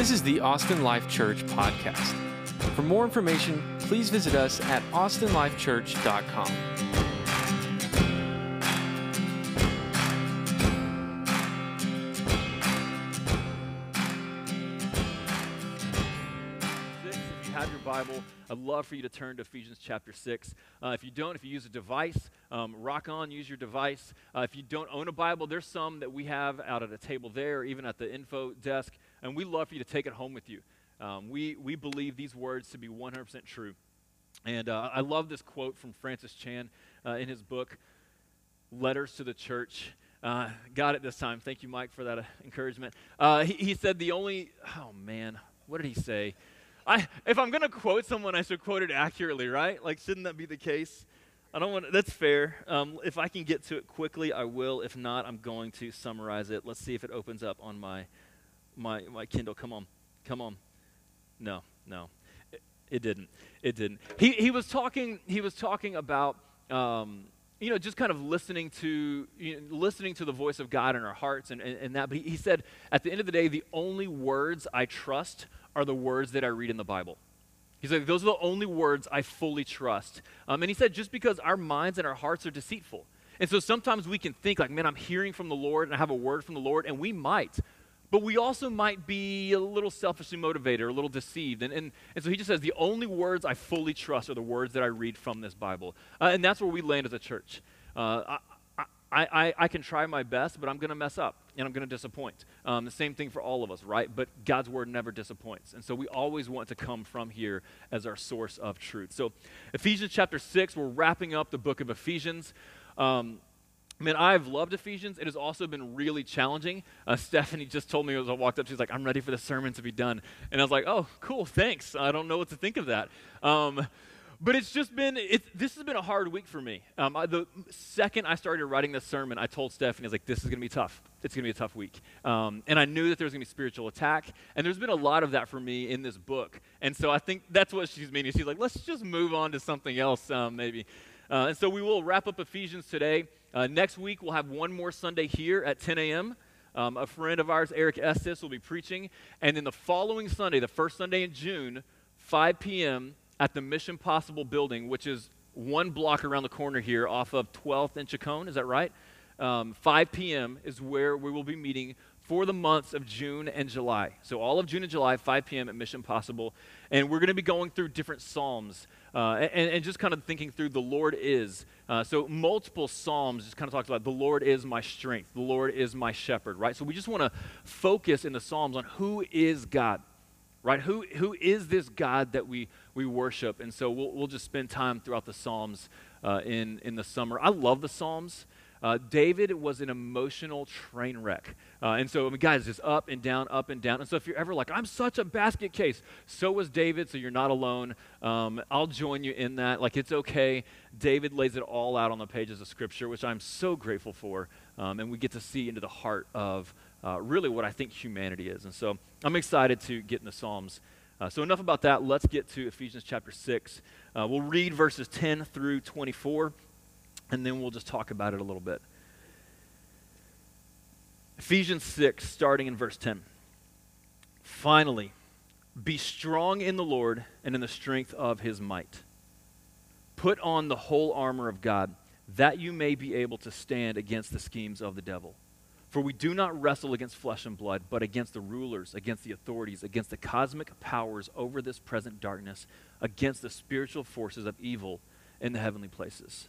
This is the Austin Life Church podcast. For more information, please visit us at austinlifechurch.com. If you have your Bible, I'd love for you to turn to Ephesians chapter 6. Uh, if you don't, if you use a device, um, rock on, use your device. Uh, if you don't own a Bible, there's some that we have out at a table there, even at the info desk, and we'd love for you to take it home with you. Um, we, we believe these words to be 100% true. And uh, I love this quote from Francis Chan uh, in his book, Letters to the Church. Uh, got it this time. Thank you, Mike, for that uh, encouragement. Uh, he, he said the only, oh man, what did he say? I, if I'm going to quote someone, I should quote it accurately, right? Like, shouldn't that be the case? I don't want. That's fair. Um, if I can get to it quickly, I will. If not, I'm going to summarize it. Let's see if it opens up on my my my Kindle. Come on, come on. No, no, it, it didn't. It didn't. He he was talking. He was talking about. Um, you know, just kind of listening to you know, listening to the voice of God in our hearts and, and, and that. But he, he said, at the end of the day, the only words I trust are the words that I read in the Bible. He's like, those are the only words I fully trust. Um, and he said, just because our minds and our hearts are deceitful. And so sometimes we can think, like, man, I'm hearing from the Lord and I have a word from the Lord, and we might. But we also might be a little selfishly motivated or a little deceived. And, and, and so he just says, the only words I fully trust are the words that I read from this Bible. Uh, and that's where we land as a church. Uh, I, I, I, can try my best, but I'm going to mess up and I'm going to disappoint. Um, the same thing for all of us, right? But God's word never disappoints. And so we always want to come from here as our source of truth. So, Ephesians chapter 6, we're wrapping up the book of Ephesians. Um, Man, I've loved Ephesians. It has also been really challenging. Uh, Stephanie just told me as I walked up, she's like, I'm ready for the sermon to be done. And I was like, oh, cool, thanks. I don't know what to think of that. Um, but it's just been, it's, this has been a hard week for me. Um, I, the second I started writing this sermon, I told Stephanie, I was like, this is going to be tough. It's going to be a tough week. Um, and I knew that there was going to be spiritual attack. And there's been a lot of that for me in this book. And so I think that's what she's meaning. She's like, let's just move on to something else, um, maybe. Uh, and so we will wrap up Ephesians today. Uh, next week, we'll have one more Sunday here at 10 a.m. Um, a friend of ours, Eric Estes, will be preaching. And then the following Sunday, the first Sunday in June, 5 p.m., at the Mission Possible building, which is one block around the corner here off of 12th and Chicon. Is that right? Um, 5 p.m. is where we will be meeting for the months of June and July. So, all of June and July, 5 p.m. at Mission Possible. And we're going to be going through different Psalms uh, and, and, just kind of thinking through the Lord is. Uh, so, multiple Psalms just kind of talks about the Lord is my strength, the Lord is my shepherd, right? So, we just want to focus in the Psalms on who is God right? Who, who is this God that we, we worship? And so we'll, we'll just spend time throughout the Psalms uh, in, in the summer. I love the Psalms. Uh, David was an emotional train wreck. Uh, and so, I mean, guys, just up and down, up and down. And so, if you're ever like, I'm such a basket case, so was David, so you're not alone. Um, I'll join you in that. Like, it's okay. David lays it all out on the pages of Scripture, which I'm so grateful for. Um, and we get to see into the heart of uh, really what I think humanity is. And so I'm excited to get in the Psalms. Uh, so, enough about that. Let's get to Ephesians chapter 6. Uh, we'll read verses 10 through 24, and then we'll just talk about it a little bit. Ephesians 6, starting in verse 10. Finally, be strong in the Lord and in the strength of his might. Put on the whole armor of God, that you may be able to stand against the schemes of the devil. For we do not wrestle against flesh and blood, but against the rulers, against the authorities, against the cosmic powers over this present darkness, against the spiritual forces of evil in the heavenly places.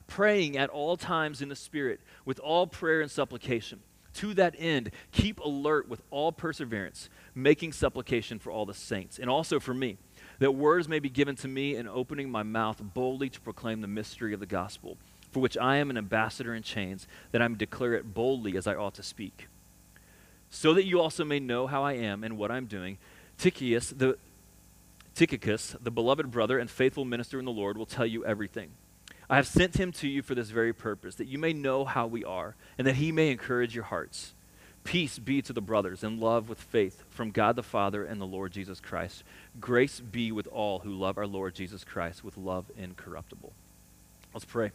praying at all times in the Spirit, with all prayer and supplication. To that end, keep alert with all perseverance, making supplication for all the saints, and also for me, that words may be given to me in opening my mouth boldly to proclaim the mystery of the gospel for which I am an ambassador in chains, that I may declare it boldly as I ought to speak. So that you also may know how I am and what I'm doing, Tychicus, the Tychicus, the beloved brother and faithful minister in the Lord, will tell you everything. I have sent him to you for this very purpose, that you may know how we are, and that he may encourage your hearts. Peace be to the brothers, and love with faith from God the Father and the Lord Jesus Christ. Grace be with all who love our Lord Jesus Christ with love incorruptible. Let's pray.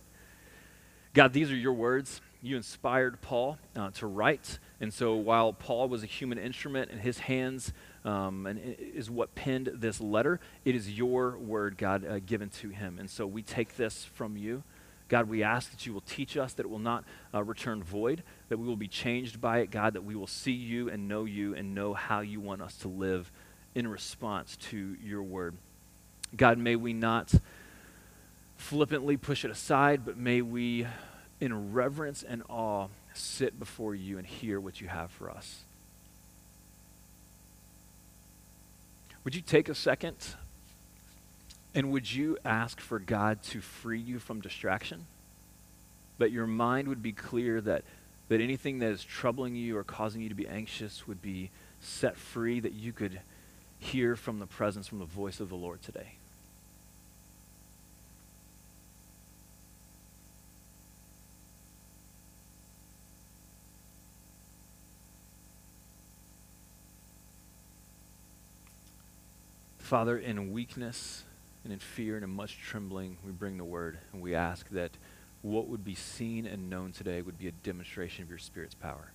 God, these are your words. You inspired Paul uh, to write. And so while Paul was a human instrument and his hands um, and is what penned this letter, it is your word, God, uh, given to him. And so we take this from you. God, we ask that you will teach us, that it will not uh, return void, that we will be changed by it, God, that we will see you and know you and know how you want us to live in response to your word. God, may we not flippantly push it aside, but may we, in reverence and awe, sit before you and hear what you have for us. Would you take a second and would you ask for God to free you from distraction? That your mind would be clear, that, that anything that is troubling you or causing you to be anxious would be set free, that you could hear from the presence, from the voice of the Lord today. Father, in weakness and in fear and in much trembling, we bring the word and we ask that what would be seen and known today would be a demonstration of your Spirit's power.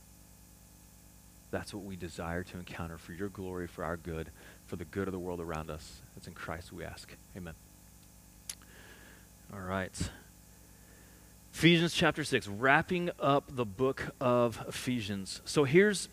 That's what we desire to encounter for your glory, for our good, for the good of the world around us. It's in Christ we ask. Amen. All right. Ephesians chapter 6, wrapping up the book of Ephesians. So here's,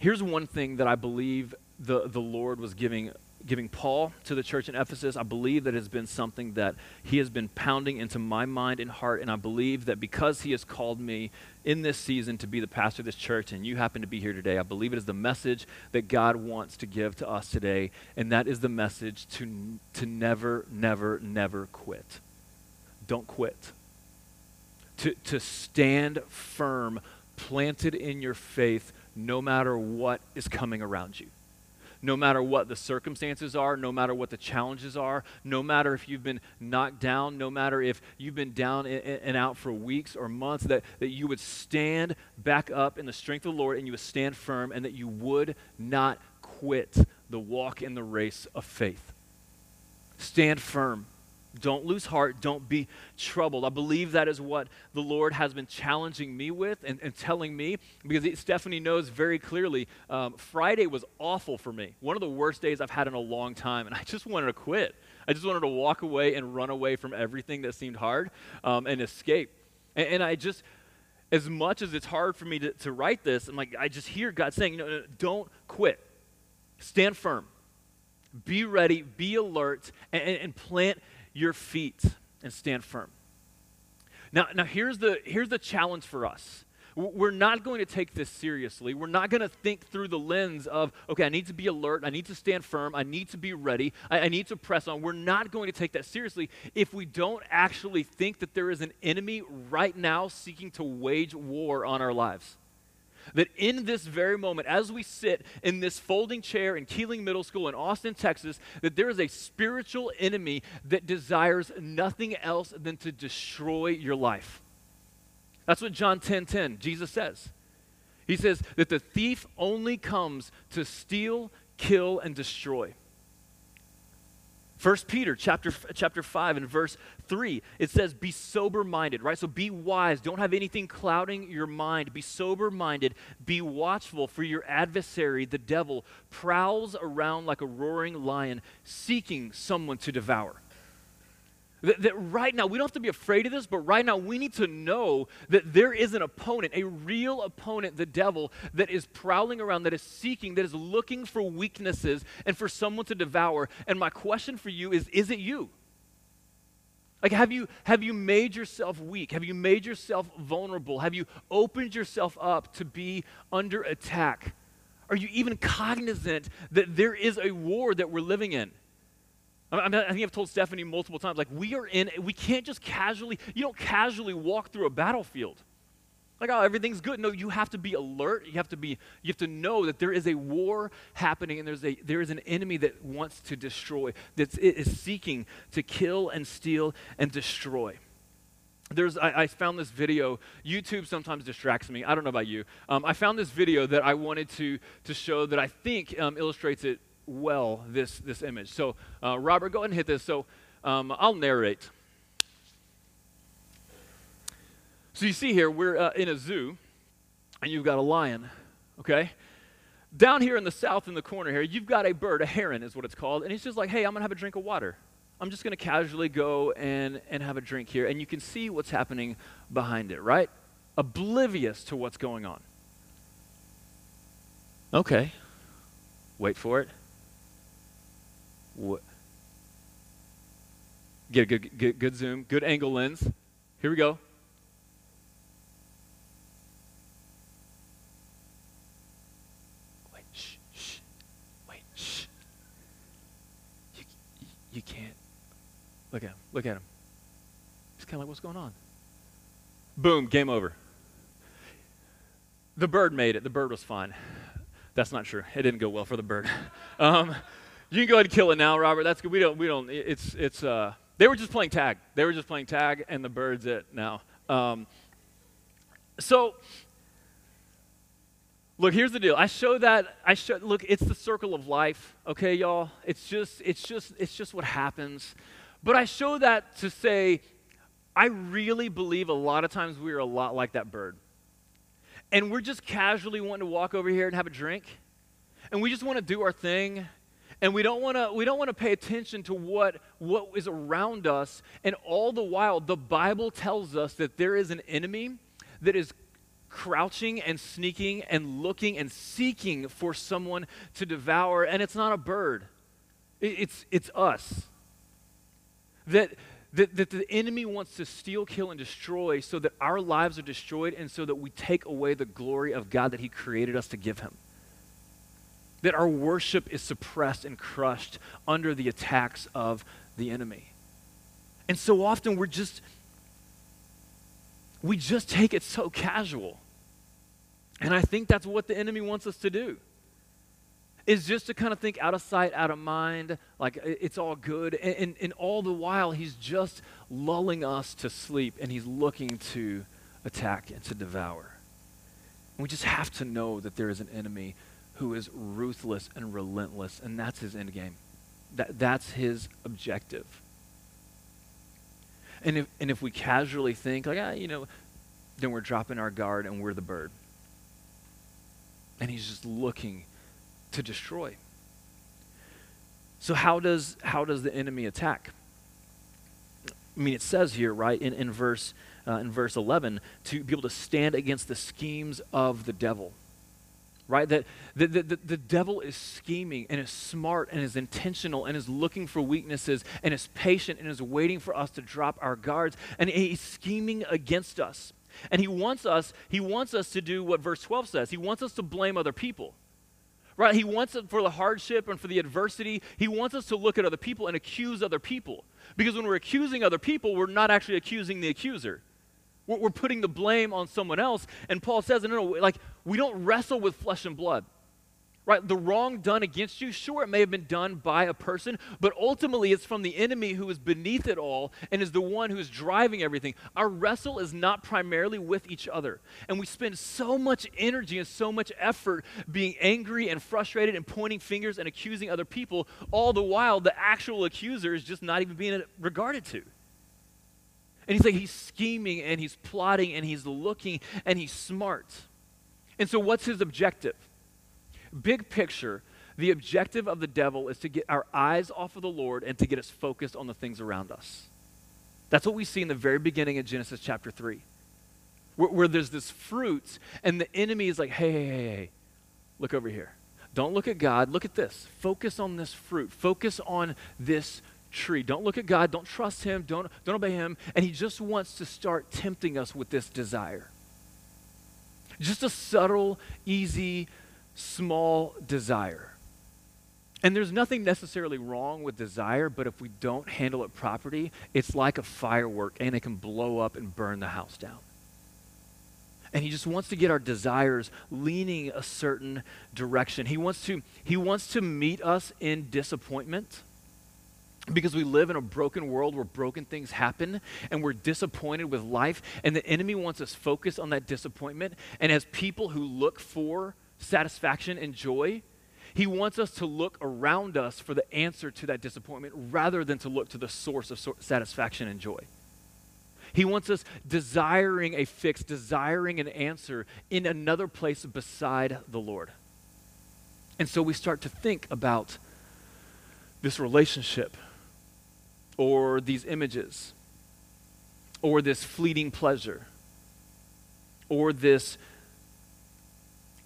here's one thing that I believe the, the Lord was giving giving Paul to the church in Ephesus, I believe that has been something that he has been pounding into my mind and heart. And I believe that because he has called me in this season to be the pastor of this church, and you happen to be here today, I believe it is the message that God wants to give to us today. And that is the message to, to never, never, never quit. Don't quit. To, to stand firm, planted in your faith, no matter what is coming around you no matter what the circumstances are, no matter what the challenges are, no matter if you've been knocked down, no matter if you've been down and out for weeks or months, that, that you would stand back up in the strength of the Lord and you would stand firm and that you would not quit the walk in the race of faith. Stand firm. Don't lose heart. Don't be troubled. I believe that is what the Lord has been challenging me with and, and telling me because Stephanie knows very clearly um, Friday was awful for me. One of the worst days I've had in a long time, and I just wanted to quit. I just wanted to walk away and run away from everything that seemed hard um, and escape. And, and, I just, as much as it's hard for me to, to write this, I'm like, I just hear God saying, no, don't quit. Stand firm. Be ready, be alert, and, and plant your feet and stand firm. Now, now here's, the, here's the challenge for us. We're not going to take this seriously. We're not going to think through the lens of, okay, I need to be alert. I need to stand firm. I need to be ready. I, I need to press on. We're not going to take that seriously if we don't actually think that there is an enemy right now seeking to wage war on our lives that in this very moment, as we sit in this folding chair in Kealing Middle School in Austin, Texas, that there is a spiritual enemy that desires nothing else than to destroy your life. That's what John 10 10, Jesus says. He says that the thief only comes to steal, kill, and destroy. 1 Peter chapter, chapter 5 and verse 3, it says, Be sober minded, right? So be wise. Don't have anything clouding your mind. Be sober minded. Be watchful, for your adversary, the devil, prowls around like a roaring lion, seeking someone to devour. That, that, right now, we don't have to be afraid of this, but right now we need to know that there is an opponent, a real opponent, the devil, that is prowling around, that is seeking, that is looking for weaknesses and for someone to devour. And my question for you is is it you? Like, have you, have you made yourself weak? Have you made yourself vulnerable? Have you opened yourself up to be under attack? Are you even cognizant that there is a war that we're living in? I, mean, I think I've told Stephanie multiple times, like, we are in, we can't just casually, you don't casually walk through a battlefield. Like, oh, everything's good. No, you have to be alert. You have to be, you have to know that there is a war happening and there's a there is an enemy that wants to destroy, that is seeking to kill and steal and destroy. There's, I, I, found this video. YouTube sometimes distracts me. I don't know about you. Um, I found this video that I wanted to, to show that I think um, illustrates it well, this, this image. So, uh, Robert, go ahead and hit this. So, um, I'll narrate. So you see here, we're uh, in a zoo, and you've got a lion, okay? Down here in the south in the corner here, you've got a bird, a heron is what it's called, and he's just like, hey, I'm gonna have a drink of water. I'm just gonna casually go and, and have a drink here, and you can see what's happening behind it, right? Oblivious to what's going on. Okay, wait for it. What? Get a good, good, good zoom, good angle lens. Here we go. You can't. Look at him. Look at him. He's kind of like, what's going on? Boom, game over. The bird made it. The bird was fine. That's not true. It didn't go well for the bird. Um, you can go ahead and kill it now, Robert. That's good. We don't. We don't. It's. It's. Uh, they were just playing tag. They were just playing tag, and the bird's it now. Um, so Look, here's the deal. I show that I show look, it's the circle of life, okay, y'all? It's just it's just it's just what happens. But I show that to say I really believe a lot of times we're a lot like that bird. And we're just casually wanting to walk over here and have a drink. And we just want to do our thing. And we don't want to we don't want to pay attention to what what is around us. And all the while the Bible tells us that there is an enemy that is crouching and sneaking and looking and seeking for someone to devour, and it's not a bird, it's, it's us. That, that, that the enemy wants to steal, kill, and destroy so that our lives are destroyed and so that we take away the glory of God that He created us to give Him. That our worship is suppressed and crushed under the attacks of the enemy. And so often we're just, we just take it so casual. And I think that's what the enemy wants us to do. Is just to kind of think out of sight, out of mind, like it's all good. And, and, and all the while, he's just lulling us to sleep and he's looking to attack and to devour. And we just have to know that there is an enemy who is ruthless and relentless, and that's his end game. That, that's his objective. And if, and if we casually think, like, ah, you know, then we're dropping our guard and we're the bird and he's just looking to destroy. So how does how does the enemy attack? I mean, it says here, right, in, in verse uh, in verse 11, to be able to stand against the schemes of the devil. Right? That the, the, the, devil is scheming and is smart and is intentional and is looking for weaknesses and is patient and is waiting for us to drop our guards. And he's scheming against us. And he wants us, he wants us to do what verse 12 says. He wants us to blame other people. Right? He wants it for the hardship and for the adversity. He wants us to look at other people and accuse other people. Because when we're accusing other people, we're not actually accusing the accuser. We're, we're putting the blame on someone else. And Paul says, no, no, like, we don't wrestle with flesh and blood right? The wrong done against you, sure, it may have been done by a person, but ultimately it's from the enemy who is beneath it all and is the one who is driving everything. Our wrestle is not primarily with each other. And we spend so much energy and so much effort being angry and frustrated and pointing fingers and accusing other people, all the while the actual accuser is just not even being regarded to. And he's like, he's scheming and he's plotting and he's looking and he's smart. And so, what's his objective? Big picture, the objective of the devil is to get our eyes off of the Lord and to get us focused on the things around us. That's what we see in the very beginning of Genesis chapter 3, where, where there's this fruit, and the enemy is like, hey, hey, hey, hey, look over here. Don't look at God. Look at this. Focus on this fruit. Focus on this tree. Don't look at God. Don't trust Him. Don't, don't obey Him. And He just wants to start tempting us with this desire. Just a subtle, easy small desire. And there's nothing necessarily wrong with desire, but if we don't handle it properly, it's like a firework and it can blow up and burn the house down. and he just wants to get our desires leaning a certain direction. He wants to he wants to meet us in disappointment because we live in a broken world where broken things happen and we're disappointed with life and the enemy wants us focused on that disappointment. And as people who look for satisfaction and joy he wants us to look around us for the answer to that disappointment rather than to look to the source of satisfaction and joy. He wants us desiring a fix desiring an answer in another place beside the lord. And so we start to think about this relationship or these images or this fleeting pleasure or this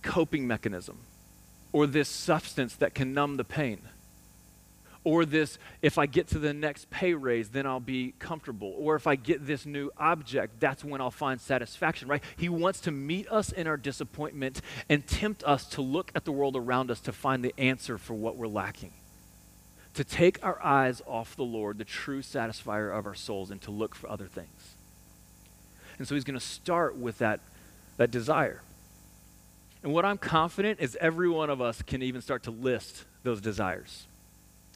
coping mechanism or this substance that can numb the pain or this if i get to the next pay raise then i'll be comfortable or if i get this new object that's when i'll find satisfaction right? He wants to meet us in our disappointment and tempt us to look at the world around us to find the answer for what we're lacking to take our eyes off the Lord, the true satisfier of our souls, and to look for other things. And so he's going to start with that, that desire. And what I'm confident is every one of us can even start to list those desires.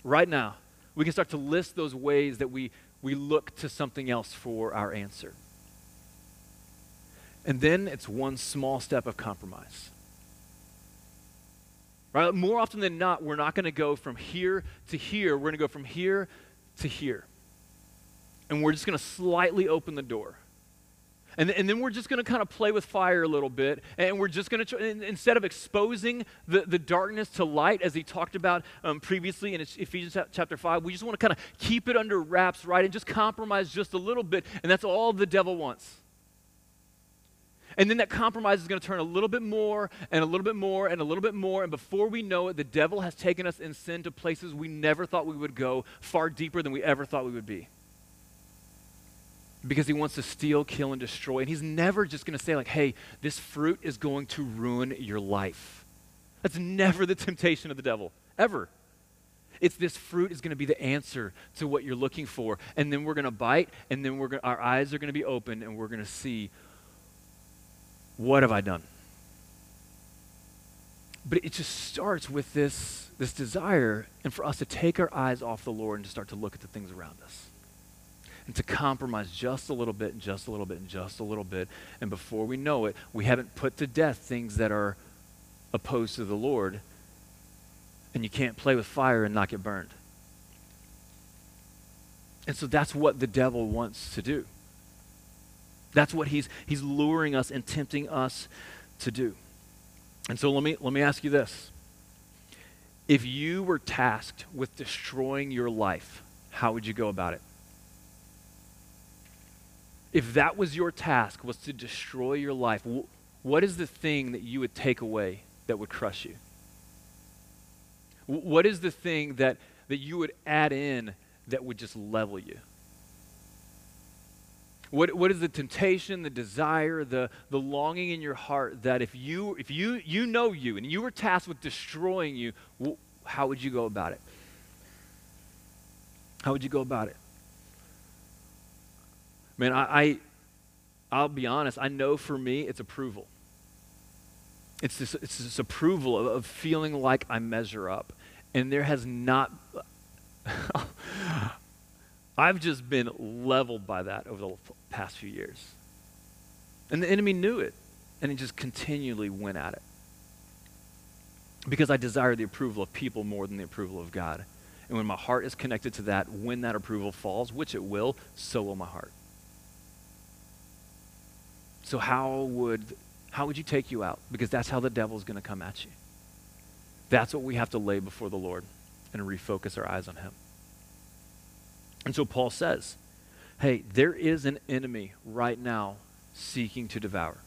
Right now, we can start to list those ways that we, we look to something else for our answer. And then it's one small step of compromise. Right? More often than not, we're not going to go from here to here. We're going to go from here to here. And we're just going to slightly open the door. And, and then we're just going to kind of play with fire a little bit. And we're just going to, instead of exposing the, the darkness to light, as he talked about um, previously in Ephesians chapter 5, we just want to kind of keep it under wraps, right? And just compromise just a little bit. And that's all the devil wants. And then that compromise is going to turn a little bit more and a little bit more and a little bit more. And before we know it, the devil has taken us in sin to places we never thought we would go, far deeper than we ever thought we would be. Because he wants to steal, kill, and destroy. And he's never just going to say, like, hey, this fruit is going to ruin your life. That's never the temptation of the devil, ever. It's this fruit is going to be the answer to what you're looking for. And then we're going to bite, and then we're gonna, our eyes are going to be open, and we're going to see what have I done? But it just starts with this, this desire and for us to take our eyes off the Lord and to start to look at the things around us. And to compromise just a little bit and just a little bit and just a little bit. And before we know it, we haven't put to death things that are opposed to the Lord. And you can't play with fire and not get burned. And so that's what the devil wants to do. That's what he's, he's luring us and tempting us to do. And so let me, let me ask you this. If you were tasked with destroying your life, how would you go about it? If that was your task, was to destroy your life, what is the thing that you would take away that would crush you? What is the thing that, that you would add in that would just level you? What, what is the temptation, the desire, the, the longing in your heart that if you if you you know you and you were tasked with destroying you, how would you go about it? How would you go about it? Man, I, I I'll be honest, I know for me it's approval. It's this, it's this approval of, of feeling like I measure up. And there has not I've just been leveled by that over the past few years. And the enemy knew it, and he just continually went at it. Because I desire the approval of people more than the approval of God. And when my heart is connected to that, when that approval falls, which it will, so will my heart. So how would how would you take you out? Because that's how the devil is going to come at you. That's what we have to lay before the Lord and refocus our eyes on him. And so Paul says, hey, there is an enemy right now seeking to devour.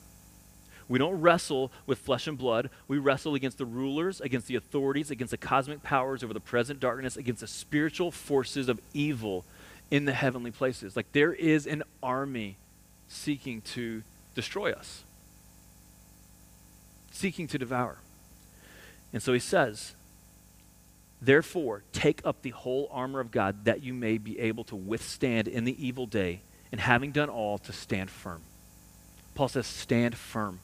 We don't wrestle with flesh and blood. We wrestle against the rulers, against the authorities, against the cosmic powers over the present darkness, against the spiritual forces of evil in the heavenly places. Like there is an army seeking to destroy us, seeking to devour. And so he says, Therefore, take up the whole armor of God that you may be able to withstand in the evil day, and having done all, to stand firm. Paul says, stand firm.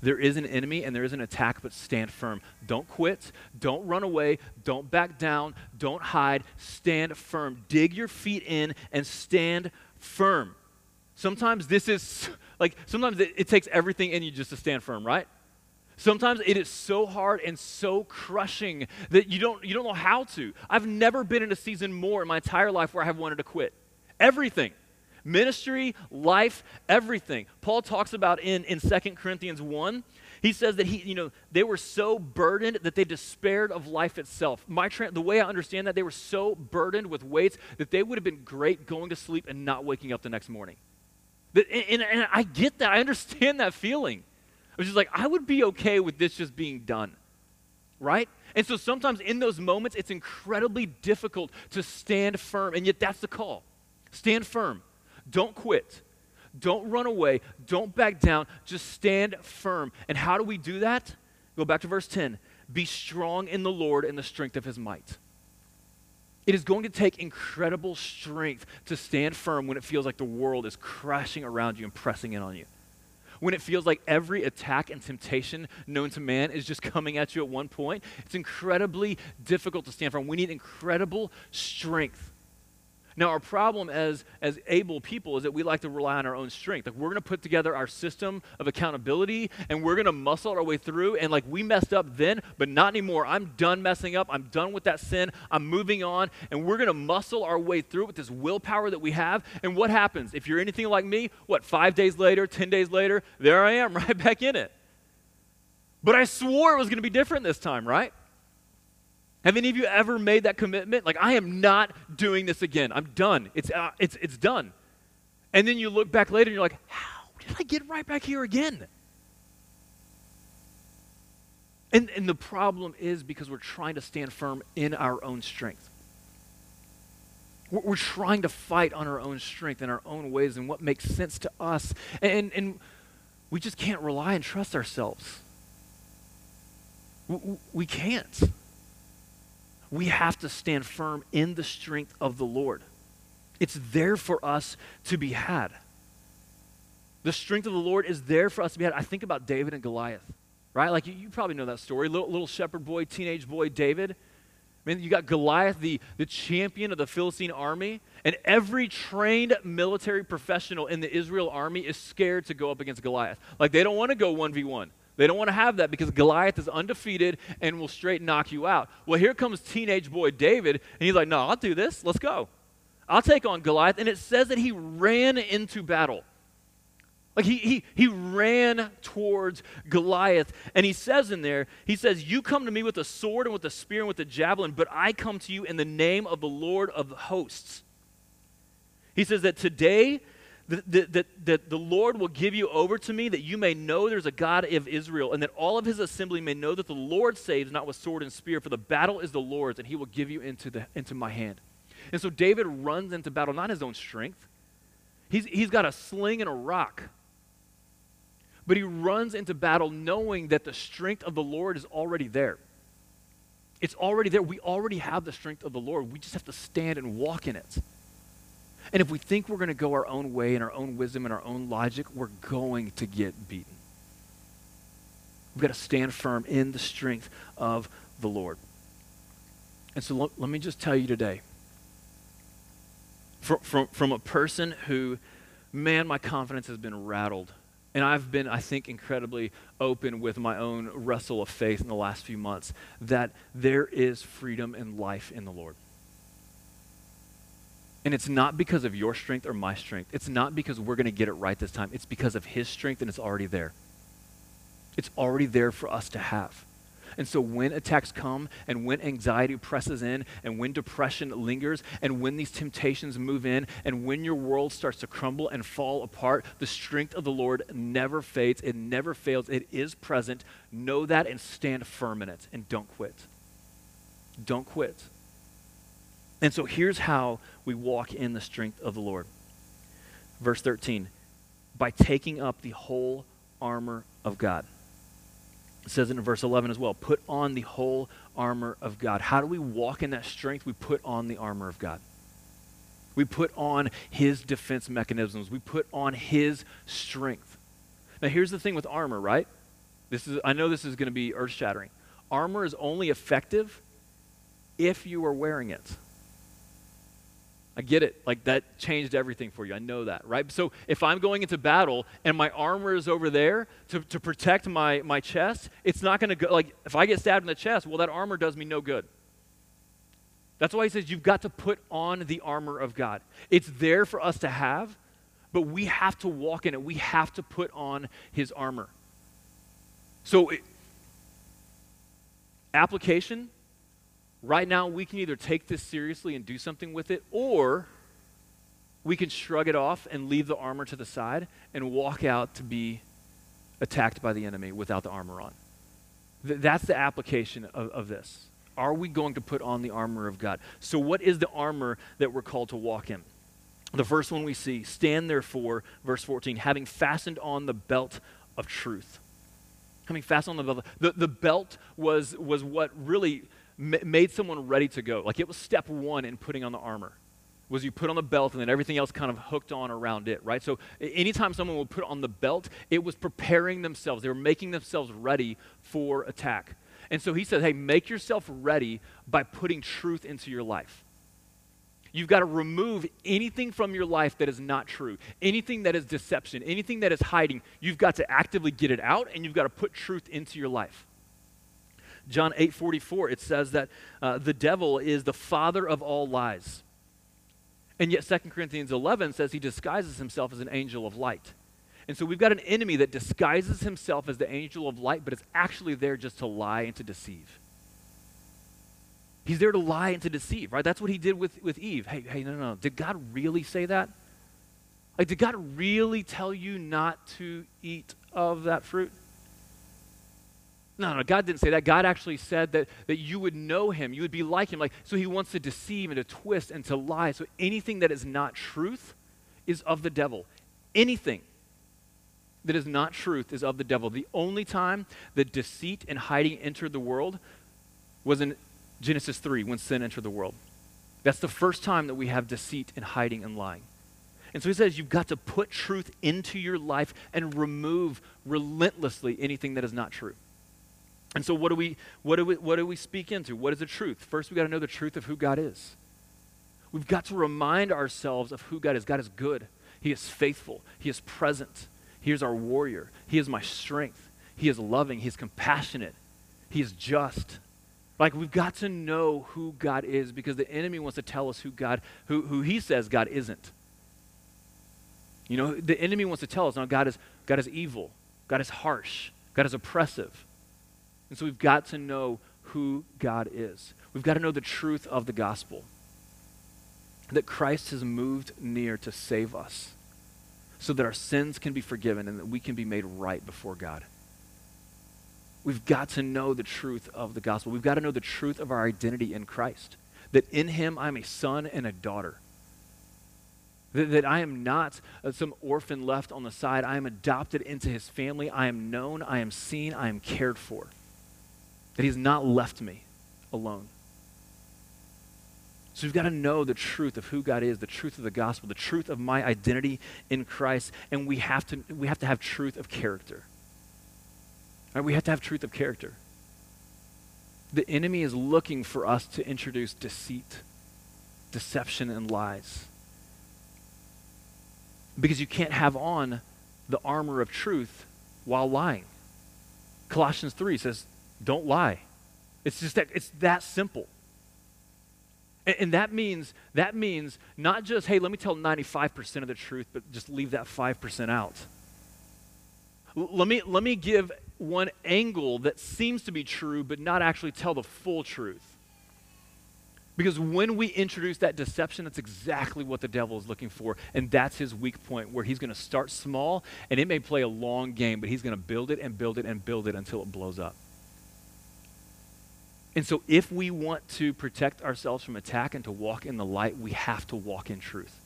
There is an enemy and there is an attack, but stand firm. Don't quit. Don't run away. Don't back down. Don't hide. Stand firm. Dig your feet in and stand firm. Sometimes this is like, sometimes it, it takes everything in you just to stand firm, right? Sometimes it is so hard and so crushing that you don't, you don't know how to. I've never been in a season more in my entire life where I have wanted to quit. Everything ministry, life, everything. Paul talks about in, in 2 Corinthians 1. He says that he, you know, they were so burdened that they despaired of life itself. My tra- the way I understand that, they were so burdened with weights that they would have been great going to sleep and not waking up the next morning. and, and, and I get that. I understand that feeling. Was just like, I would be okay with this just being done. Right? And so sometimes in those moments, it's incredibly difficult to stand firm. And yet that's the call. Stand firm. Don't quit. Don't run away. Don't back down. Just stand firm. And how do we do that? Go back to verse 10. Be strong in the Lord and the strength of his might. It is going to take incredible strength to stand firm when it feels like the world is crashing around you and pressing in on you. When it feels like every attack and temptation known to man is just coming at you at one point, it's incredibly difficult to stand firm. We need incredible strength. Now, our problem as, as able people is that we like to rely on our own strength. Like, we're going to put together our system of accountability and we're going to muscle our way through. And, like, we messed up then, but not anymore. I'm done messing up. I'm done with that sin. I'm moving on. And we're going to muscle our way through with this willpower that we have. And what happens? If you're anything like me, what, five days later, 10 days later, there I am right back in it. But I swore it was going to be different this time, right? Have any of you ever made that commitment? Like, I am not doing this again. I'm done. It's, uh, it's, it's done. And then you look back later and you're like, how did I get right back here again? And, and the problem is because we're trying to stand firm in our own strength. We're, we're trying to fight on our own strength and our own ways and what makes sense to us. And, and we just can't rely and trust ourselves. We, we can't we have to stand firm in the strength of the Lord. It's there for us to be had. The strength of the Lord is there for us to be had. I think about David and Goliath, right? Like you, you probably know that story. Little, little shepherd boy, teenage boy, David. I mean, you got Goliath, the, the champion of the Philistine army, and every trained military professional in the Israel army is scared to go up against Goliath. Like they don't want to go 1v1. They don't want to have that because Goliath is undefeated and will straight knock you out. Well, here comes teenage boy David, and he's like, No, I'll do this. Let's go. I'll take on Goliath. And it says that he ran into battle. Like he, he, he ran towards Goliath. And he says in there, he says, You come to me with a sword and with a spear and with a javelin, but I come to you in the name of the Lord of hosts. He says that today that, that, that the Lord will give you over to me, that you may know there's a God of Israel, and that all of his assembly may know that the Lord saves, not with sword and spear, for the battle is the Lord's, and he will give you into, the, into my hand. And so David runs into battle, not his own strength. He's, he's got a sling and a rock. But he runs into battle knowing that the strength of the Lord is already there. It's already there. We already have the strength of the Lord. We just have to stand and walk in it. And if we think we're going to go our own way and our own wisdom and our own logic, we're going to get beaten. We've got to stand firm in the strength of the Lord. And so let, let me just tell you today from, from, from a person who, man, my confidence has been rattled. And I've been, I think, incredibly open with my own wrestle of faith in the last few months that there is freedom and life in the Lord. And it's not because of your strength or my strength. It's not because we're going to get it right this time. It's because of His strength and it's already there. It's already there for us to have. And so when attacks come and when anxiety presses in and when depression lingers and when these temptations move in and when your world starts to crumble and fall apart, the strength of the Lord never fades. It never fails. It is present. Know that and stand firm in it and don't quit. Don't quit. And so here's how we walk in the strength of the Lord. Verse 13 by taking up the whole armor of God. It says it in verse 11 as well put on the whole armor of God. How do we walk in that strength? We put on the armor of God. We put on his defense mechanisms, we put on his strength. Now, here's the thing with armor, right? This is, I know this is going to be earth shattering. Armor is only effective if you are wearing it. I get it. Like that changed everything for you. I know that, right? So if I'm going into battle and my armor is over there to, to protect my, my chest, it's not going to go. Like if I get stabbed in the chest, well, that armor does me no good. That's why he says you've got to put on the armor of God. It's there for us to have, but we have to walk in it. We have to put on his armor. So, it, application right now, we can either take this seriously and do something with it, or we can shrug it off and leave the armor to the side and walk out to be attacked by the enemy without the armor on. Th- that's the application of, of this. Are we going to put on the armor of God? So, what is the armor that we're called to walk in? The first one we see stand therefore, verse 14, having fastened on the belt of truth. Having fastened on the belt. The, the belt was, was what really made someone ready to go. Like it was step one in putting on the armor was you put on the belt and then everything else kind of hooked on around it, right? So anytime someone would put on the belt, it was preparing themselves. They were making themselves ready for attack. And so he said, hey, make yourself ready by putting truth into your life. You've got to remove anything from your life that is not true, anything that is deception, anything that is hiding. You've got to actively get it out, and you've got to put truth into your life. John 8 44, it says that uh, the devil is the father of all lies. And yet 2 Corinthians 11 says he disguises himself as an angel of light. And so we've got an enemy that disguises himself as the angel of light, but is actually there just to lie and to deceive. He's there to lie and to deceive, right? That's what he did with, with Eve. Hey, hey, no, no, no. Did God really say that? Like, did God really tell you not to eat of that fruit? No, no, God didn't say that. God actually said that, that you would know him. You would be like him. Like, so he wants to deceive and to twist and to lie. So anything that is not truth is of the devil. Anything that is not truth is of the devil. The only time that deceit and hiding entered the world was in Genesis 3 when sin entered the world. That's the first time that we have deceit and hiding and lying. And so he says you've got to put truth into your life and remove relentlessly anything that is not true. And so what do we what do we what do we speak into? What is the truth? First we got to know the truth of who God is. We've got to remind ourselves of who God is. God is good. He is faithful. He is present. He is our warrior. He is my strength. He is loving. He is compassionate. He is just. Like we've got to know who God is because the enemy wants to tell us who God, who, who he says God isn't. You know, the enemy wants to tell us, no, God is, God is evil. God is harsh. God is oppressive. And so we've got to know who God is. We've got to know the truth of the gospel. That Christ has moved near to save us so that our sins can be forgiven and that we can be made right before God. We've got to know the truth of the gospel. We've got to know the truth of our identity in Christ. That in Him I'm a son and a daughter. That, I am not uh, some orphan left on the side. I am adopted into His family. I am known. I am seen. I am cared for. That He's not left me alone. So we've got to know the truth of who God is, the truth of the gospel, the truth of my identity in Christ, and we have to, we have, to have truth of character. Right? We have to have truth of character. The enemy is looking for us to introduce deceit, deception, and lies. Because you can't have on the armor of truth while lying. Colossians 3 says, don't lie. It's just that it's that simple. And, and that means that means not just, hey, let me tell 95% of the truth, but just leave that 5% out. L- let me let me give one angle that seems to be true, but not actually tell the full truth. Because when we introduce that deception, that's exactly what the devil is looking for. And that's his weak point, where he's going to start small, and it may play a long game, but he's going to build it and build it and build it until it blows up. And so, if we want to protect ourselves from attack and to walk in the light, we have to walk in truth.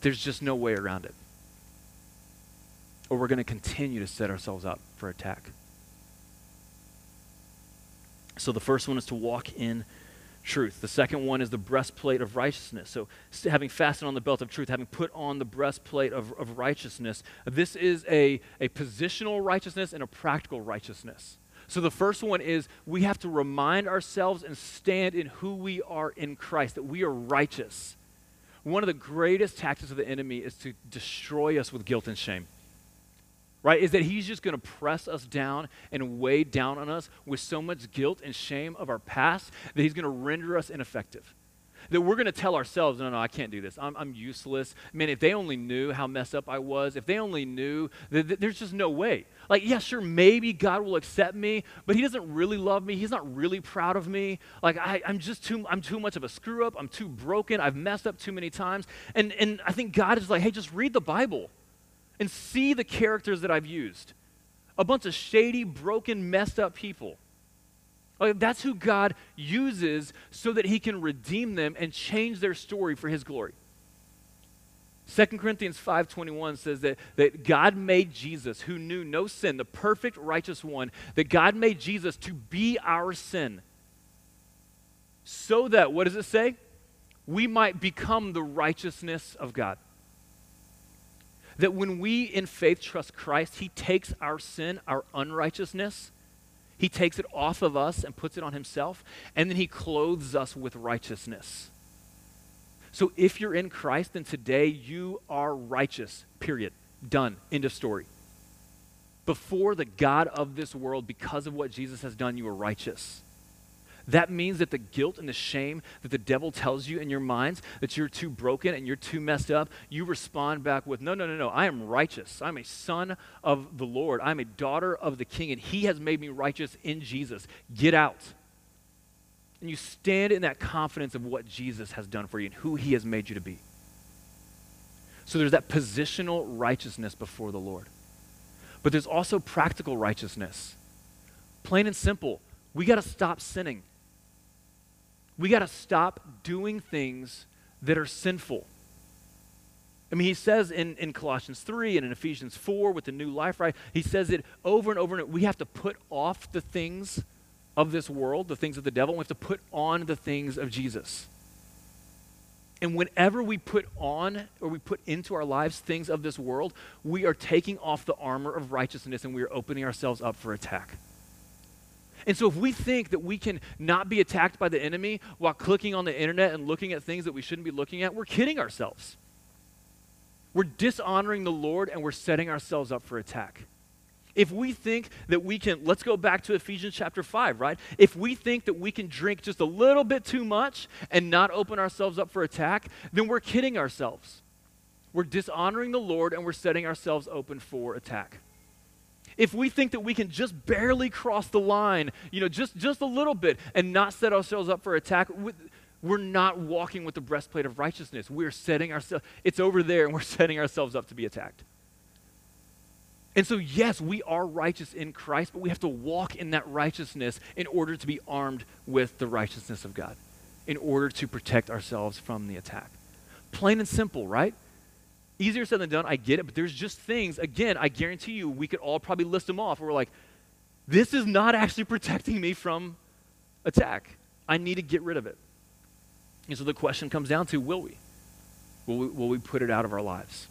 There's just no way around it. Or we're going to continue to set ourselves up for attack. So, the first one is to walk in truth. The second one is the breastplate of righteousness. So, having fastened on the belt of truth, having put on the breastplate of, of righteousness. This is a, a positional righteousness and a practical righteousness. So, the first one is we have to remind ourselves and stand in who we are in Christ, that we are righteous. One of the greatest tactics of the enemy is to destroy us with guilt and shame right? Is that he's just going to press us down and weigh down on us with so much guilt and shame of our past that he's going to render us ineffective. That we're going to tell ourselves, no, no, I can't do this. I'm, I'm useless. Man, if they only knew how messed up I was, if they only knew, that, that there's just no way. Like, yeah, sure, maybe God will accept me, but He doesn't really love me. He's not really proud of me. Like, I, I'm just too, I'm too much of a screw up. I'm too broken. I've messed up too many times. And, and I think God is like, hey, just read the Bible and see the characters that I've used a bunch of shady, broken, messed up people. Like, that's who God uses so that he can redeem them and change their story for his glory. 2 Corinthians 5:21 says that, that God made Jesus, who knew no sin, the perfect righteous one, that God made Jesus to be our sin. So that, what does it say? We might become the righteousness of God. That when we in faith trust Christ, He takes our sin, our unrighteousness, He takes it off of us and puts it on Himself, and then He clothes us with righteousness. So if you're in Christ, then today you are righteous, period. Done. End of story. Before the God of this world, because of what Jesus has done, you are righteous. That means that the guilt and the shame that the devil tells you in your minds that you're too broken and you're too messed up, you respond back with, No, no, no, no. I am righteous. I'm a son of the Lord. I'm a daughter of the king, and he has made me righteous in Jesus. Get out. And you stand in that confidence of what Jesus has done for you and who he has made you to be. So there's that positional righteousness before the Lord. But there's also practical righteousness. Plain and simple, we got to stop sinning. We got to stop doing things that are sinful. I mean, he says in, in Colossians 3 and in Ephesians 4 with the new life, right? He says it over and over and over. we have to put off the things of this world, the things of the devil, we have to put on the things of Jesus. And whenever we put on or we put into our lives things of this world, we are taking off the armor of righteousness and we are opening ourselves up for attack. And so, if we think that we can not be attacked by the enemy while clicking on the internet and looking at things that we shouldn't be looking at, we're kidding ourselves. We're dishonoring the Lord and we're setting ourselves up for attack. If we think that we can, let's go back to Ephesians chapter 5, right? If we think that we can drink just a little bit too much and not open ourselves up for attack, then we're kidding ourselves. We're dishonoring the Lord and we're setting ourselves open for attack if we think that we can just barely cross the line, you know, just, just a little bit and not set ourselves up for attack, we're not walking with the breastplate of righteousness. We're setting ourselves, it's over there and we're setting ourselves up to be attacked. And so, yes, we are righteous in Christ, but we have to walk in that righteousness in order to be armed with the righteousness of God, in order to protect ourselves from the attack. Plain and simple, right? Easier said than done, I get it, but there's just things, again, I guarantee you, we could all probably list them off where we're like, this is not actually protecting me from attack. I need to get rid of it. And so the question comes down to will we? Will we, will we put it out of our lives?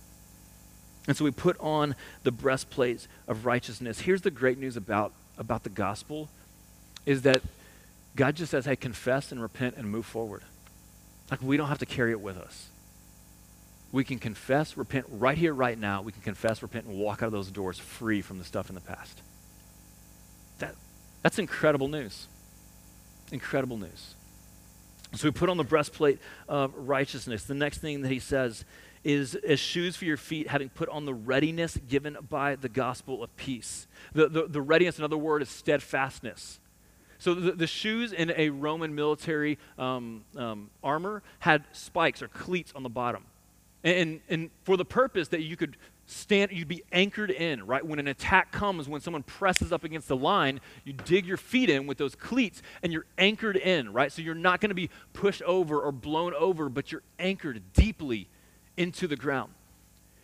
And so we put on the breastplate of righteousness. Here's the great news about, about the gospel is that God just says, hey, confess and repent and move forward. Like we don't have to carry it with us we can confess, repent right here, right now. We can confess, repent, and walk out of those doors free from the stuff in the past. That, that's incredible news. Incredible news. So we put on the breastplate of righteousness. The next thing that he says is as shoes for your feet, having put on the readiness given by the gospel of peace. The, the, the readiness, another word, is steadfastness. So the, the shoes in a Roman military um, um, armor had spikes or cleats on the bottom. And, and for the purpose that you could stand, you'd be anchored in, right? When an attack comes, when someone presses up against the line, you dig your feet in with those cleats and you're anchored in, right? So you're not going to be pushed over or blown over, but you're anchored deeply into the ground.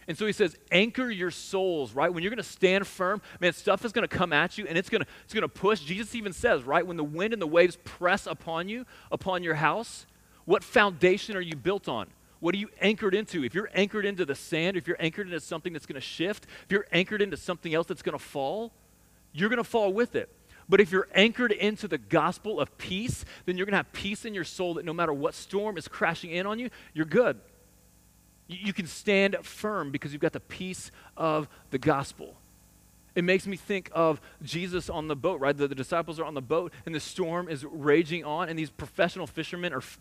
And so he says, anchor your souls, right? When you're going to stand firm, man, stuff is going to come at you and it's going to it's going to push. Jesus even says, right, when the wind and the waves press upon you, upon your house, what foundation are you built on? What are you anchored into? If you're anchored into the sand, if you're anchored into something that's going to shift, if you're anchored into something else that's going to fall, you're going to fall with it. But if you're anchored into the gospel of peace, then you're going to have peace in your soul that no matter what storm is crashing in on you, you're good. You, can stand firm because you've got the peace of the gospel. It makes me think of Jesus on the boat, right? The, the disciples are on the boat and the storm is raging on, and these professional fishermen are f-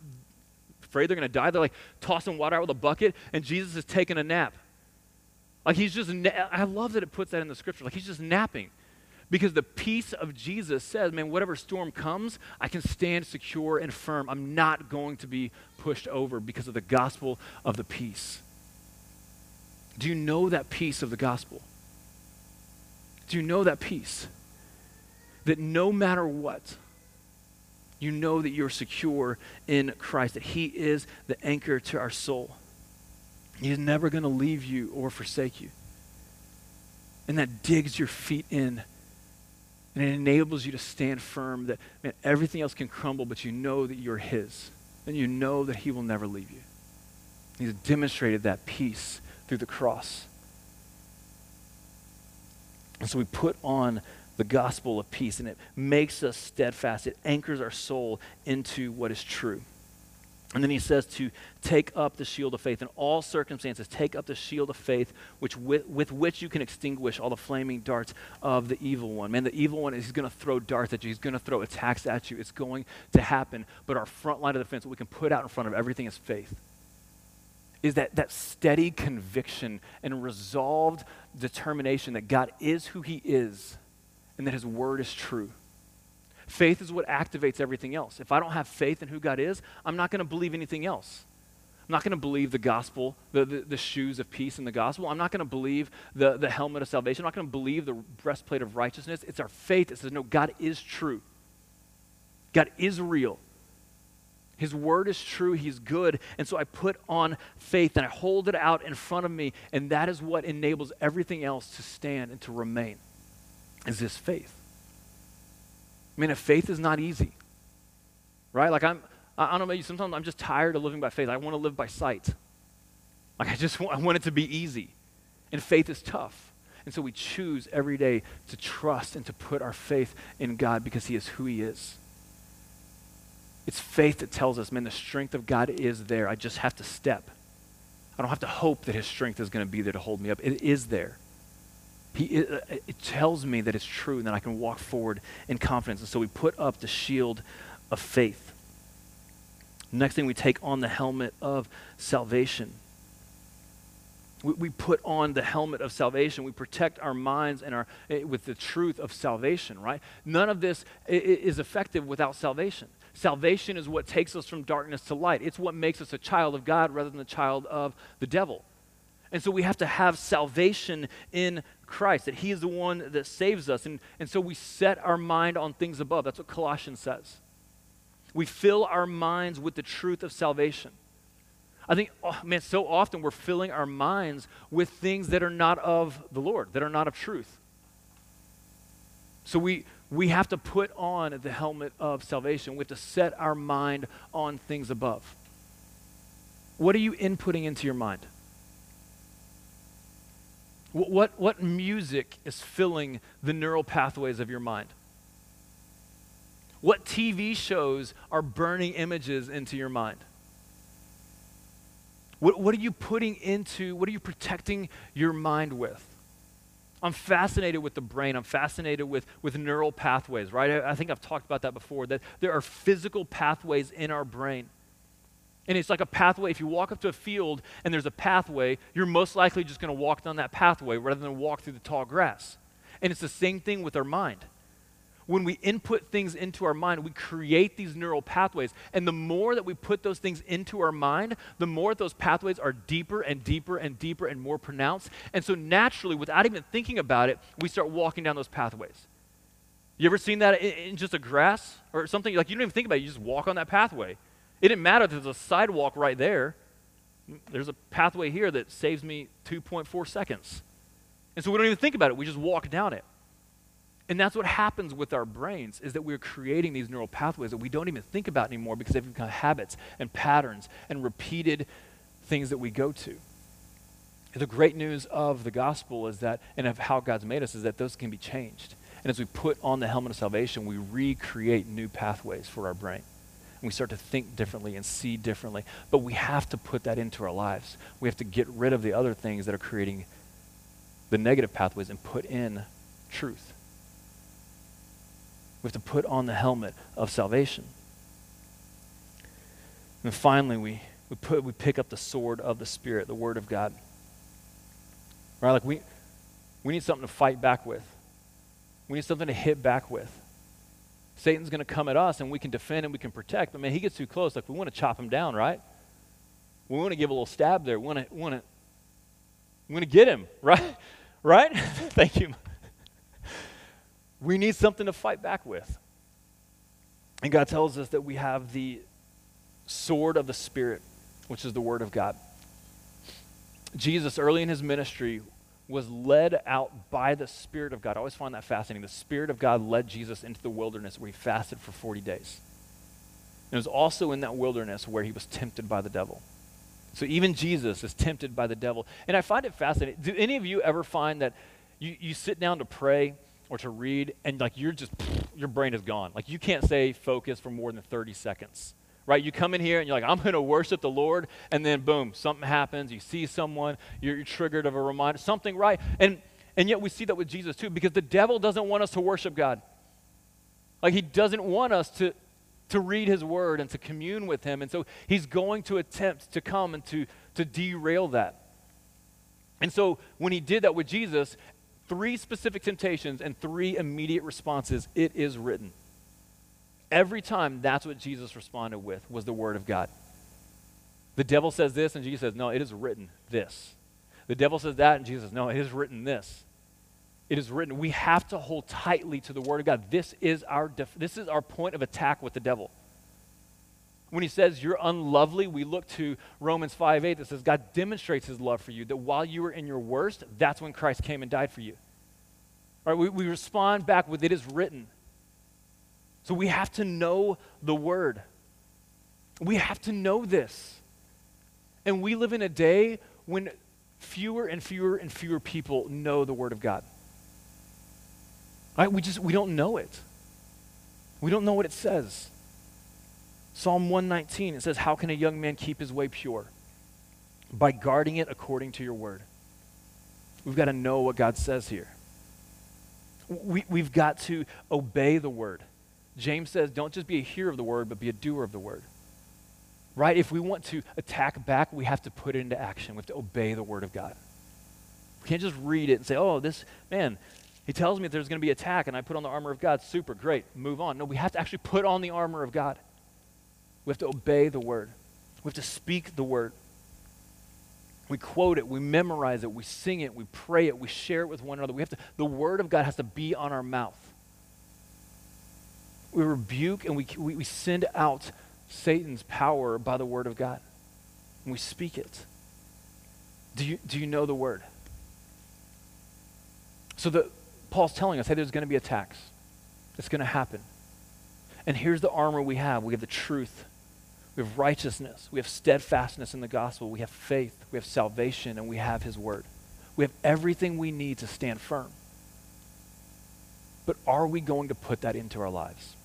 afraid they're going to die. They're like tossing water out with a bucket, and Jesus is taking a nap. Like he's just, na- I love that it puts that in the scripture. Like he's just napping. Because the peace of Jesus says, man, whatever storm comes, I can stand secure and firm. I'm not going to be pushed over because of the gospel of the peace. Do you know that peace of the gospel? Do you know that peace? That no matter what, you know that you're secure in Christ, that He is the anchor to our soul. He's never going to leave you or forsake you. And that digs your feet in and it enables you to stand firm that man, everything else can crumble, but you know that you're His. And you know that He will never leave you. He's demonstrated that peace through the cross. And so we put on the gospel of peace, and it makes us steadfast. It anchors our soul into what is true. And then he says to take up the shield of faith in all circumstances. Take up the shield of faith, which with, with which you can extinguish all the flaming darts of the evil one. Man, the evil one is going to throw darts at you. He's going to throw attacks at you. It's going to happen. But our front line of defense, what we can put out in front of everything is faith. Is that, that steady conviction and resolved determination that God is who he is and that his word is true. Faith is what activates everything else. If I don't have faith in who God is, I'm not going to believe anything else. I'm not going to believe the gospel, the, the, the, shoes of peace in the gospel. I'm not going to believe the, the helmet of salvation. I'm not going to believe the breastplate of righteousness. It's our faith that says, no, God is true. God is real. His word is true. He's good. And so I put on faith and I hold it out in front of me. And that is what enables everything else to stand and to remain, is this faith. I mean, if faith is not easy, right? Like I'm, I don't know about you, sometimes I'm just tired of living by faith. I want to live by sight. Like I just want, I want it to be easy. And faith is tough. And so we choose every day to trust and to put our faith in God because He is who He is. It's faith that tells us, man, the strength of God is there. I just have to step. I don't have to hope that His strength is going to be there to hold me up. It is there. He, it, uh, it tells me that it's true and that I can walk forward in confidence. And so we put up the shield of faith. Next thing, we take on the helmet of salvation. We, we put on the helmet of salvation. We protect our minds and our, eh, with the truth of salvation, right? None of this is effective without salvation. Salvation is what takes us from darkness to light. It's what makes us a child of God rather than a child of the devil. And so we have to have salvation in Christ, that He is the one that saves us. And, and so we set our mind on things above. That's what Colossians says. We fill our minds with the truth of salvation. I think, oh, man, so often we're filling our minds with things that are not of the Lord, that are not of truth. So we, we have to put on the helmet of salvation. We have to set our mind on things above. What are you inputting into your mind? What, what music is filling the neural pathways of your mind? What TV shows are burning images into your mind? What, what are you putting into, what are you protecting your mind with? I'm fascinated with the brain. I'm fascinated with, with neural pathways, right? I, I think I've talked about that before, that there are physical pathways in our brain and it's like a pathway. If you walk up to a field and there's a pathway, you're most likely just going to walk down that pathway rather than walk through the tall grass. And it's the same thing with our mind. When we input things into our mind, we create these neural pathways. And the more that we put those things into our mind, the more those pathways are deeper and deeper and deeper and more pronounced. And so naturally, without even thinking about it, we start walking down those pathways. You ever seen that in, in just a grass or something? Like you don't even think about it, you just walk on that pathway. It didn't matter there's a sidewalk right there. there's a pathway here that saves me 2.4 seconds. And so we don't even think about it. We just walk down it. And that's what happens with our brains is that we're creating these neural pathways that we don't even think about anymore because they've become habits and patterns and repeated things that we go to. The great news of the gospel is that, and of how God's made us, is that those can be changed. And as we put on the helmet of salvation, we recreate new pathways for our brain. We start to think differently and see differently. But we have to put that into our lives. We have to get rid of the other things that are creating the negative pathways and put in truth. We have to put on the helmet of salvation. And finally, we, we, put, we pick up the sword of the Spirit, the Word of God. Right? Like we, we need something to fight back with. We need something to hit back with. Satan's going to come at us and we can defend and we can protect, but man, he gets too close. Like we want to chop him down, right? We want to give a little stab there. We want to, want to, we want to get him, right? right? Thank you. We need something to fight back with. And God tells us that we have the sword of the Spirit, which is the Word of God. Jesus, early in his ministry, was led out by the Spirit of God. I always find that fascinating. The Spirit of God led Jesus into the wilderness where he fasted for 40 days. And it was also in that wilderness where he was tempted by the devil. So even Jesus is tempted by the devil. And I find it fascinating. Do any of you ever find that you, you sit down to pray or to read and like you're just, your brain is gone? Like you can't stay focused for more than 30 seconds right? You come in here and you're like, I'm going to worship the Lord, and then boom, something happens. You see someone, you're, you're triggered of a reminder, something, right? And and yet we see that with Jesus too, because the devil doesn't want us to worship God. Like he doesn't want us to to read his word and to commune with him, and so he's going to attempt to come and to to derail that. And so when he did that with Jesus, three specific temptations and three immediate responses. It is written. Every time, that's what Jesus responded with, was the word of God. The devil says this, and Jesus says, No, it is written this. The devil says that, and Jesus says, No, it is written this. It is written. We have to hold tightly to the word of God. This is our, def- this is our point of attack with the devil. When he says you're unlovely, we look to Romans 5 8 that says God demonstrates his love for you, that while you were in your worst, that's when Christ came and died for you. All right, we, we respond back with it is written. So we have to know the word. We have to know this. And we live in a day when fewer and fewer and fewer people know the word of God. Right? We just we don't know it. We don't know what it says. Psalm 119 it says, "How can a young man keep his way pure? By guarding it according to your word." We've got to know what God says here. We, we've got to obey the word. James says, don't just be a hearer of the word, but be a doer of the word. Right? If we want to attack back, we have to put it into action. We have to obey the word of God. We can't just read it and say, oh, this, man, he tells me that there's going to be attack and I put on the armor of God. Super, great, move on. No, we have to actually put on the armor of God. We have to obey the word. We have to speak the word. We quote it, we memorize it, we sing it, we pray it, we share it with one another. We have to, the word of God has to be on our mouth we rebuke and we, we, we send out Satan's power by the word of God. And we speak it. Do you, do you know the word? So the, Paul's telling us, hey, there's going to be attacks. It's going to happen. And here's the armor we have. We have the truth. We have righteousness. We have steadfastness in the gospel. We have faith. We have salvation. And we have his word. We have everything we need to stand firm. But are we going to put that into our lives?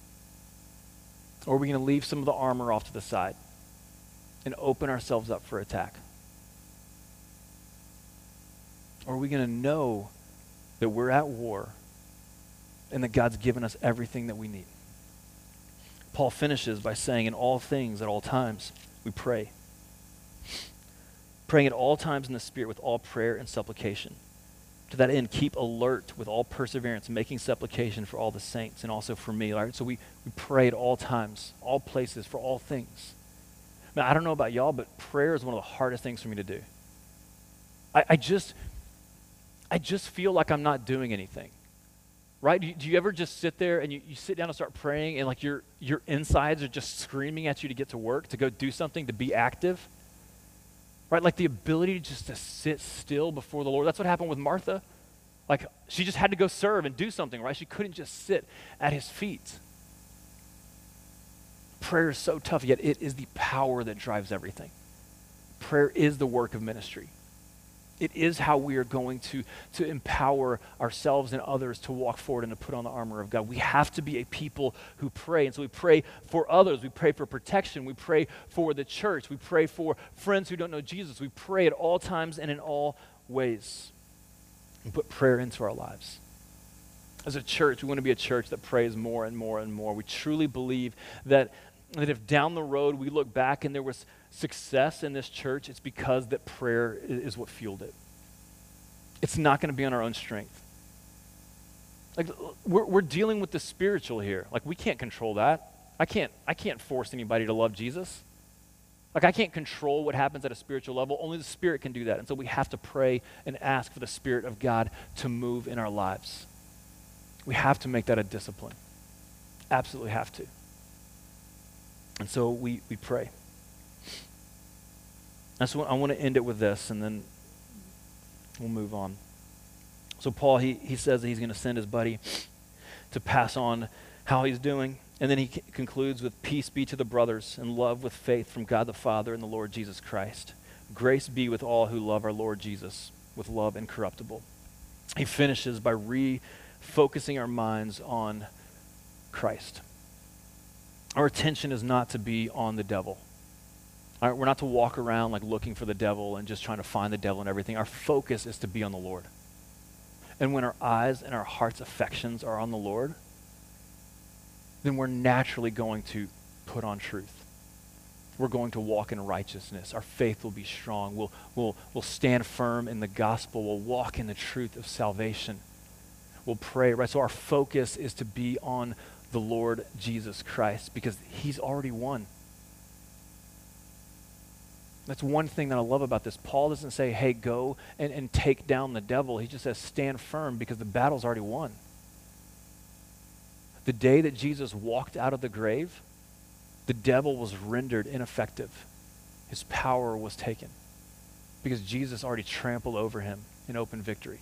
Or are we going to leave some of the armor off to the side and open ourselves up for attack? Or are we going to know that we're at war and that God's given us everything that we need? Paul finishes by saying, In all things, at all times, we pray. Praying at all times in the Spirit with all prayer and supplication to that end, keep alert with all perseverance, making supplication for all the saints and also for me. All right, So we, we pray at all times, all places, for all things. Now, I don't know about y'all, but prayer is one of the hardest things for me to do. I, I just, I just feel like I'm not doing anything. Right? Do you, do you ever just sit there and you, you sit down and start praying and like your, your insides are just screaming at you to get to work, to go do something, to be active? Right? Like the ability just to sit still before the Lord. That's what happened with Martha. Like she just had to go serve and do something, right? She couldn't just sit at his feet. Prayer is so tough, yet it is the power that drives everything. Prayer is the work of ministry. It is how we are going to, to empower ourselves and others to walk forward and to put on the armor of God. We have to be a people who pray. And so we pray for others. We pray for protection. We pray for the church. We pray for friends who don't know Jesus. We pray at all times and in all ways. And put prayer into our lives. As a church, we want to be a church that prays more and more and more. We truly believe that, that if down the road we look back and there was success in this church, it's because that prayer is what fueled it. It's not going to be on our own strength. Like we're, we're dealing with the spiritual here. Like we can't control that. I can't, I can't force anybody to love Jesus. Like I can't control what happens at a spiritual level. Only the Spirit can do that. And so we have to pray and ask for the Spirit of God to move in our lives. We have to make that a discipline. Absolutely have to. And so we, we pray. I want to end it with this, and then we'll move on. So Paul, he, he says that he's going to send his buddy to pass on how he's doing. And then he c- concludes with peace be to the brothers and love with faith from God the Father and the Lord Jesus Christ. Grace be with all who love our Lord Jesus with love incorruptible. He finishes by refocusing our minds on Christ. Our attention is not to be on the devil. Right, we're not to walk around like looking for the devil and just trying to find the devil and everything. Our focus is to be on the Lord. And when our eyes and our heart's affections are on the Lord, then we're naturally going to put on truth. We're going to walk in righteousness. Our faith will be strong. We'll, we'll, we'll stand firm in the gospel. We'll walk in the truth of salvation. We'll pray, right? So our focus is to be on the Lord Jesus Christ because he's already won. That's one thing that I love about this. Paul doesn't say, hey, go and, and take down the devil. He just says, stand firm because the battle's already won. The day that Jesus walked out of the grave, the devil was rendered ineffective. His power was taken because Jesus already trampled over him in open victory.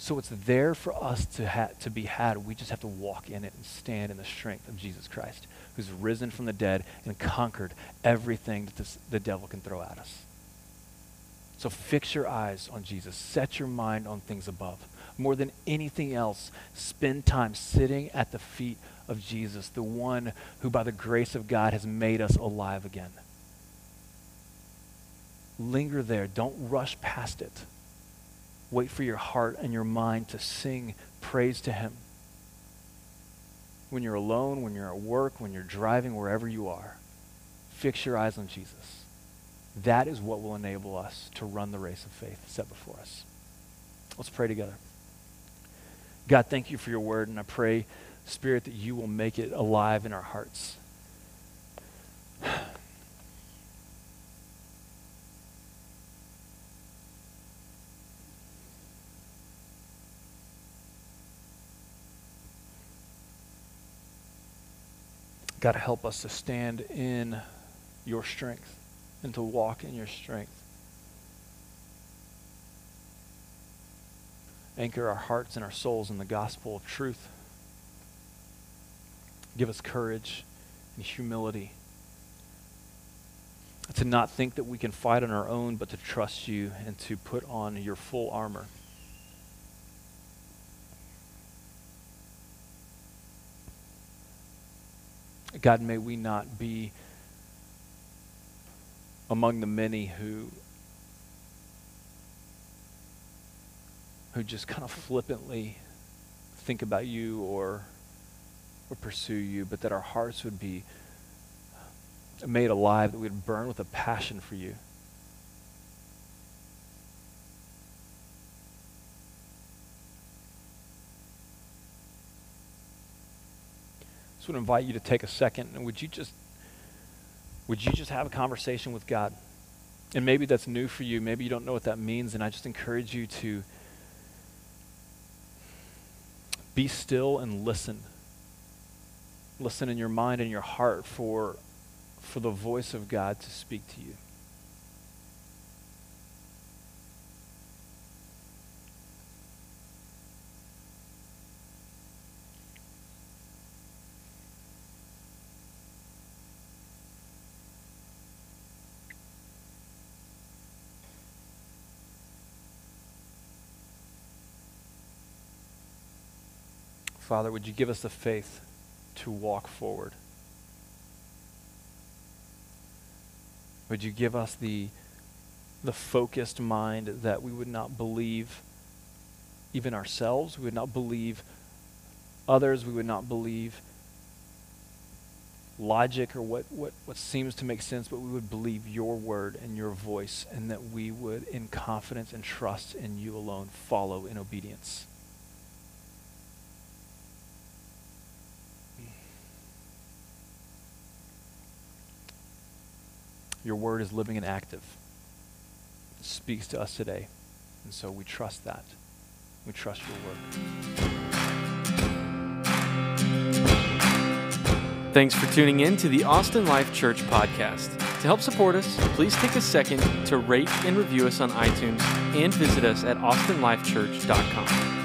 So it's there for us to, ha- to be had. We just have to walk in it and stand in the strength of Jesus Christ who's risen from the dead and conquered everything that this, the devil can throw at us. So fix your eyes on Jesus. Set your mind on things above. More than anything else, spend time sitting at the feet of Jesus, the one who, by the grace of God, has made us alive again. Linger there. Don't rush past it. Wait for your heart and your mind to sing praise to Him when you're alone, when you're at work, when you're driving, wherever you are, fix your eyes on Jesus. That is what will enable us to run the race of faith set before us. Let's pray together. God, thank you for your word, and I pray, Spirit, that you will make it alive in our hearts. God, help us to stand in your strength and to walk in your strength. Anchor our hearts and our souls in the gospel of truth. Give us courage and humility to not think that we can fight on our own, but to trust you and to put on your full armor. God, may we not be among the many who who just kind of flippantly think about you or or pursue you, but that our hearts would be made alive, that we would burn with a passion for you. Would invite you to take a second and would you just would you just have a conversation with God? And maybe that's new for you. Maybe you don't know what that means. And I just encourage you to be still and listen. Listen in your mind and your heart for, for the voice of God to speak to you. Father, would you give us the faith to walk forward? Would you give us the, the focused mind that we would not believe even ourselves, we would not believe others, we would not believe logic or what, what, what seems to make sense, but we would believe your word and your voice, and that we would, in confidence and trust in you alone, follow in obedience. Your word is living and active. It speaks to us today. And so we trust that. We trust your word. Thanks for tuning in to the Austin Life Church podcast. To help support us, please take a second to rate and review us on iTunes and visit us at austinlifechurch.com.